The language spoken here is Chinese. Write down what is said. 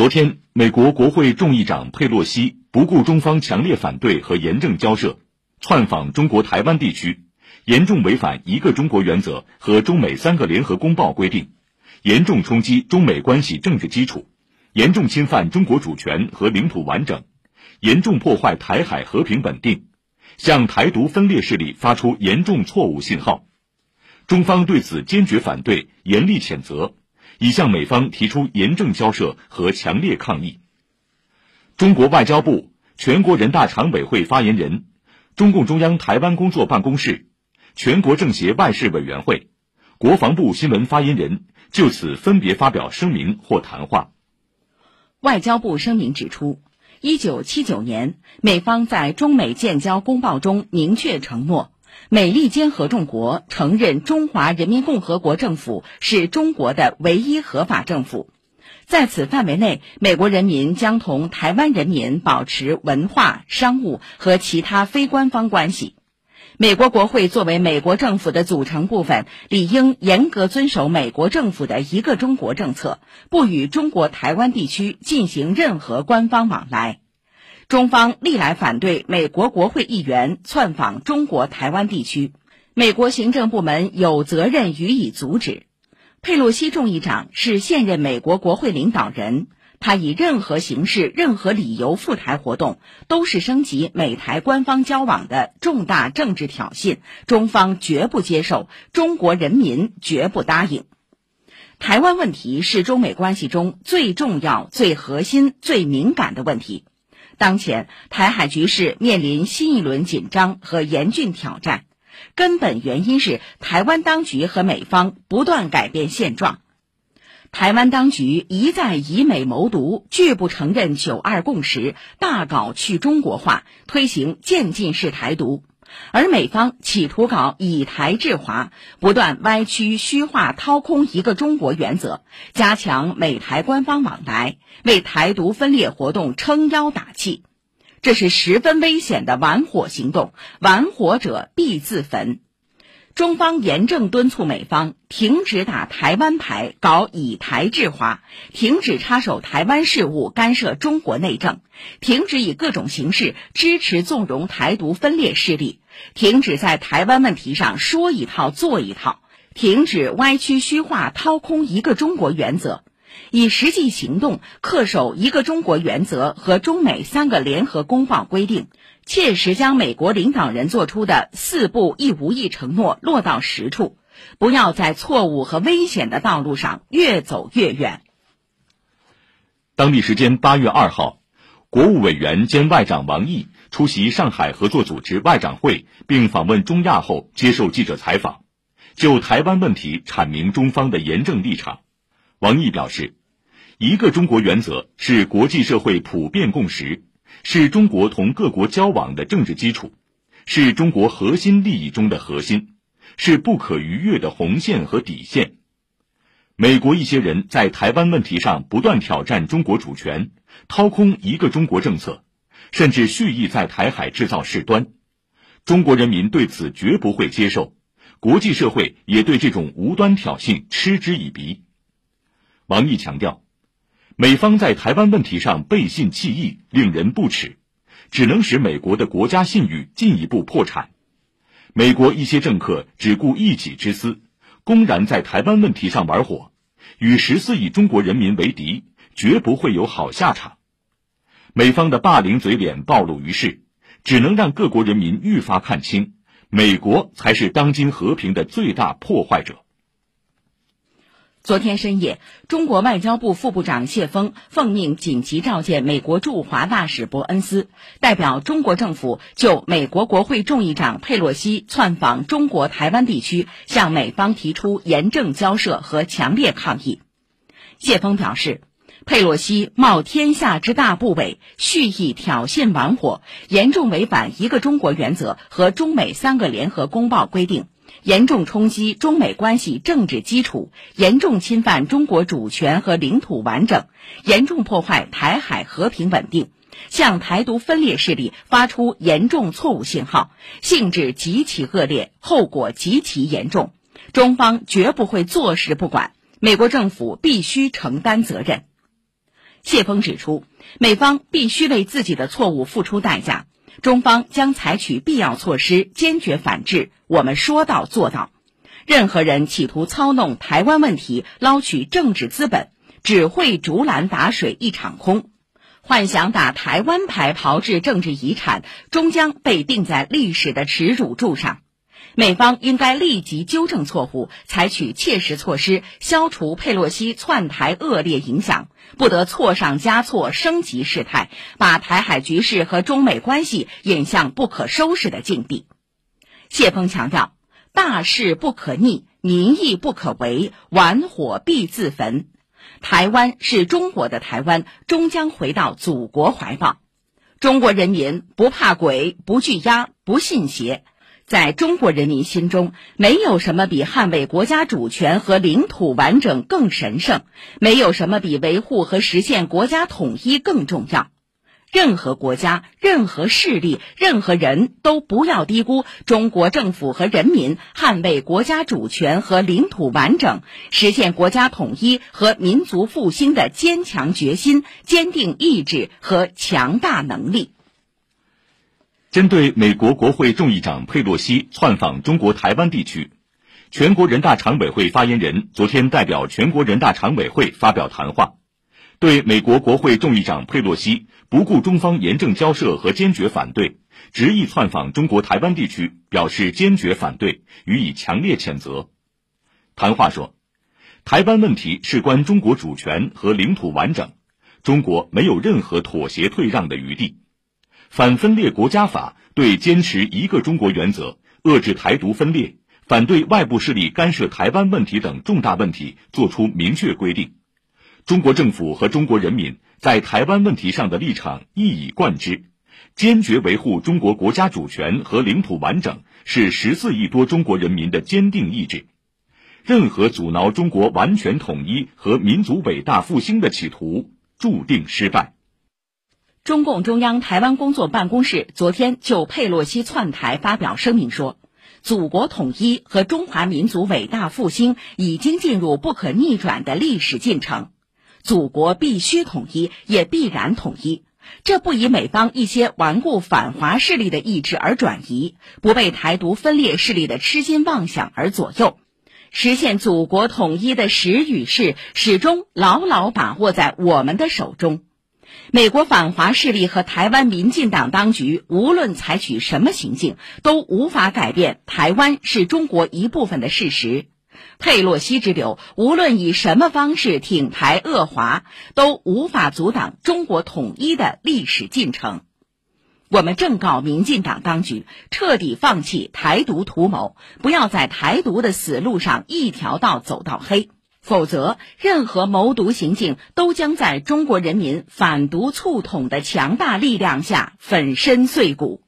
昨天，美国国会众议长佩洛西不顾中方强烈反对和严正交涉，窜访中国台湾地区，严重违反一个中国原则和中美三个联合公报规定，严重冲击中美关系政治基础，严重侵犯中国主权和领土完整，严重破坏台海和平稳定，向台独分裂势力发出严重错误信号。中方对此坚决反对，严厉谴责。已向美方提出严正交涉和强烈抗议。中国外交部、全国人大常委会发言人、中共中央台湾工作办公室、全国政协外事委员会、国防部新闻发言人就此分别发表声明或谈话。外交部声明指出，一九七九年，美方在中美建交公报中明确承诺。美利坚合众国承认中华人民共和国政府是中国的唯一合法政府，在此范围内，美国人民将同台湾人民保持文化、商务和其他非官方关系。美国国会作为美国政府的组成部分，理应严格遵守美国政府的一个中国政策，不与中国台湾地区进行任何官方往来。中方历来反对美国国会议员窜访中国台湾地区，美国行政部门有责任予以阻止。佩洛西众议长是现任美国国会领导人，他以任何形式、任何理由赴台活动，都是升级美台官方交往的重大政治挑衅，中方绝不接受，中国人民绝不答应。台湾问题是中美关系中最重要、最核心、最敏感的问题。当前台海局势面临新一轮紧张和严峻挑战，根本原因是台湾当局和美方不断改变现状。台湾当局一再以美谋独，拒不承认“九二共识”，大搞去中国化，推行渐进式台独；而美方企图搞以台制华，不断歪曲、虚化、掏空一个中国原则，加强美台官方往来。为台独分裂活动撑腰打气，这是十分危险的玩火行动，玩火者必自焚。中方严正敦促美方停止打台湾牌，搞以台制华，停止插手台湾事务，干涉中国内政，停止以各种形式支持纵容台独分裂势力，停止在台湾问题上说一套做一套，停止歪曲虚化、掏空一个中国原则。以实际行动恪守一个中国原则和中美三个联合公报规定，切实将美国领导人作出的“四不一无意”承诺落到实处，不要在错误和危险的道路上越走越远。当地时间八月二号，国务委员兼外长王毅出席上海合作组织外长会并访问中亚后，接受记者采访，就台湾问题阐明中方的严正立场。王毅表示，一个中国原则是国际社会普遍共识，是中国同各国交往的政治基础，是中国核心利益中的核心，是不可逾越的红线和底线。美国一些人在台湾问题上不断挑战中国主权，掏空一个中国政策，甚至蓄意在台海制造事端，中国人民对此绝不会接受，国际社会也对这种无端挑衅嗤之以鼻。王毅强调，美方在台湾问题上背信弃义，令人不齿，只能使美国的国家信誉进一步破产。美国一些政客只顾一己之私，公然在台湾问题上玩火，与十四亿中国人民为敌，绝不会有好下场。美方的霸凌嘴脸暴露于世，只能让各国人民愈发看清，美国才是当今和平的最大破坏者。昨天深夜，中国外交部副部长谢锋奉命紧急召见美国驻华大使伯恩斯，代表中国政府就美国国会众议长佩洛西窜访中国台湾地区，向美方提出严正交涉和强烈抗议。谢锋表示，佩洛西冒天下之大不韪，蓄意挑衅玩火，严重违反一个中国原则和中美三个联合公报规定。严重冲击中美关系政治基础，严重侵犯中国主权和领土完整，严重破坏台海和平稳定，向台独分裂势力发出严重错误信号，性质极其恶劣，后果极其严重。中方绝不会坐视不管，美国政府必须承担责任。谢峰指出，美方必须为自己的错误付出代价，中方将采取必要措施，坚决反制。我们说到做到。任何人企图操弄台湾问题，捞取政治资本，只会竹篮打水一场空。幻想打台湾牌炮制政治遗产，终将被钉在历史的耻辱柱上。美方应该立即纠正错误，采取切实措施，消除佩洛西窜台恶劣影响，不得错上加错，升级事态，把台海局势和中美关系引向不可收拾的境地。谢峰强调，大势不可逆，民意不可违，玩火必自焚。台湾是中国的台湾，终将回到祖国怀抱。中国人民不怕鬼，不惧压，不信邪。在中国人民心中，没有什么比捍卫国家主权和领土完整更神圣，没有什么比维护和实现国家统一更重要。任何国家、任何势力、任何人都不要低估中国政府和人民捍卫国家主权和领土完整、实现国家统一和民族复兴的坚强决心、坚定意志和强大能力。针对美国国会众议长佩洛西窜访中国台湾地区，全国人大常委会发言人昨天代表全国人大常委会发表谈话，对美国国会众议长佩洛西不顾中方严正交涉和坚决反对，执意窜访中国台湾地区表示坚决反对，予以强烈谴责。谈话说，台湾问题事关中国主权和领土完整，中国没有任何妥协退让的余地。反分裂国家法对坚持一个中国原则、遏制台独分裂、反对外部势力干涉台湾问题等重大问题作出明确规定。中国政府和中国人民在台湾问题上的立场一以贯之，坚决维护中国国家主权和领土完整是十四亿多中国人民的坚定意志。任何阻挠中国完全统一和民族伟大复兴的企图，注定失败。中共中央台湾工作办公室昨天就佩洛西窜台发表声明说：“祖国统一和中华民族伟大复兴已经进入不可逆转的历史进程，祖国必须统一，也必然统一。这不以美方一些顽固反华势力的意志而转移，不被台独分裂势力的痴心妄想而左右。实现祖国统一的时与势，始终牢牢把握在我们的手中。”美国反华势力和台湾民进党当局无论采取什么行径，都无法改变台湾是中国一部分的事实。佩洛西之流无论以什么方式挺台恶华，都无法阻挡中国统一的历史进程。我们正告民进党当局，彻底放弃台独图谋，不要在台独的死路上一条道走到黑。否则，任何谋独行径都将在中国人民反独促统的强大力量下粉身碎骨。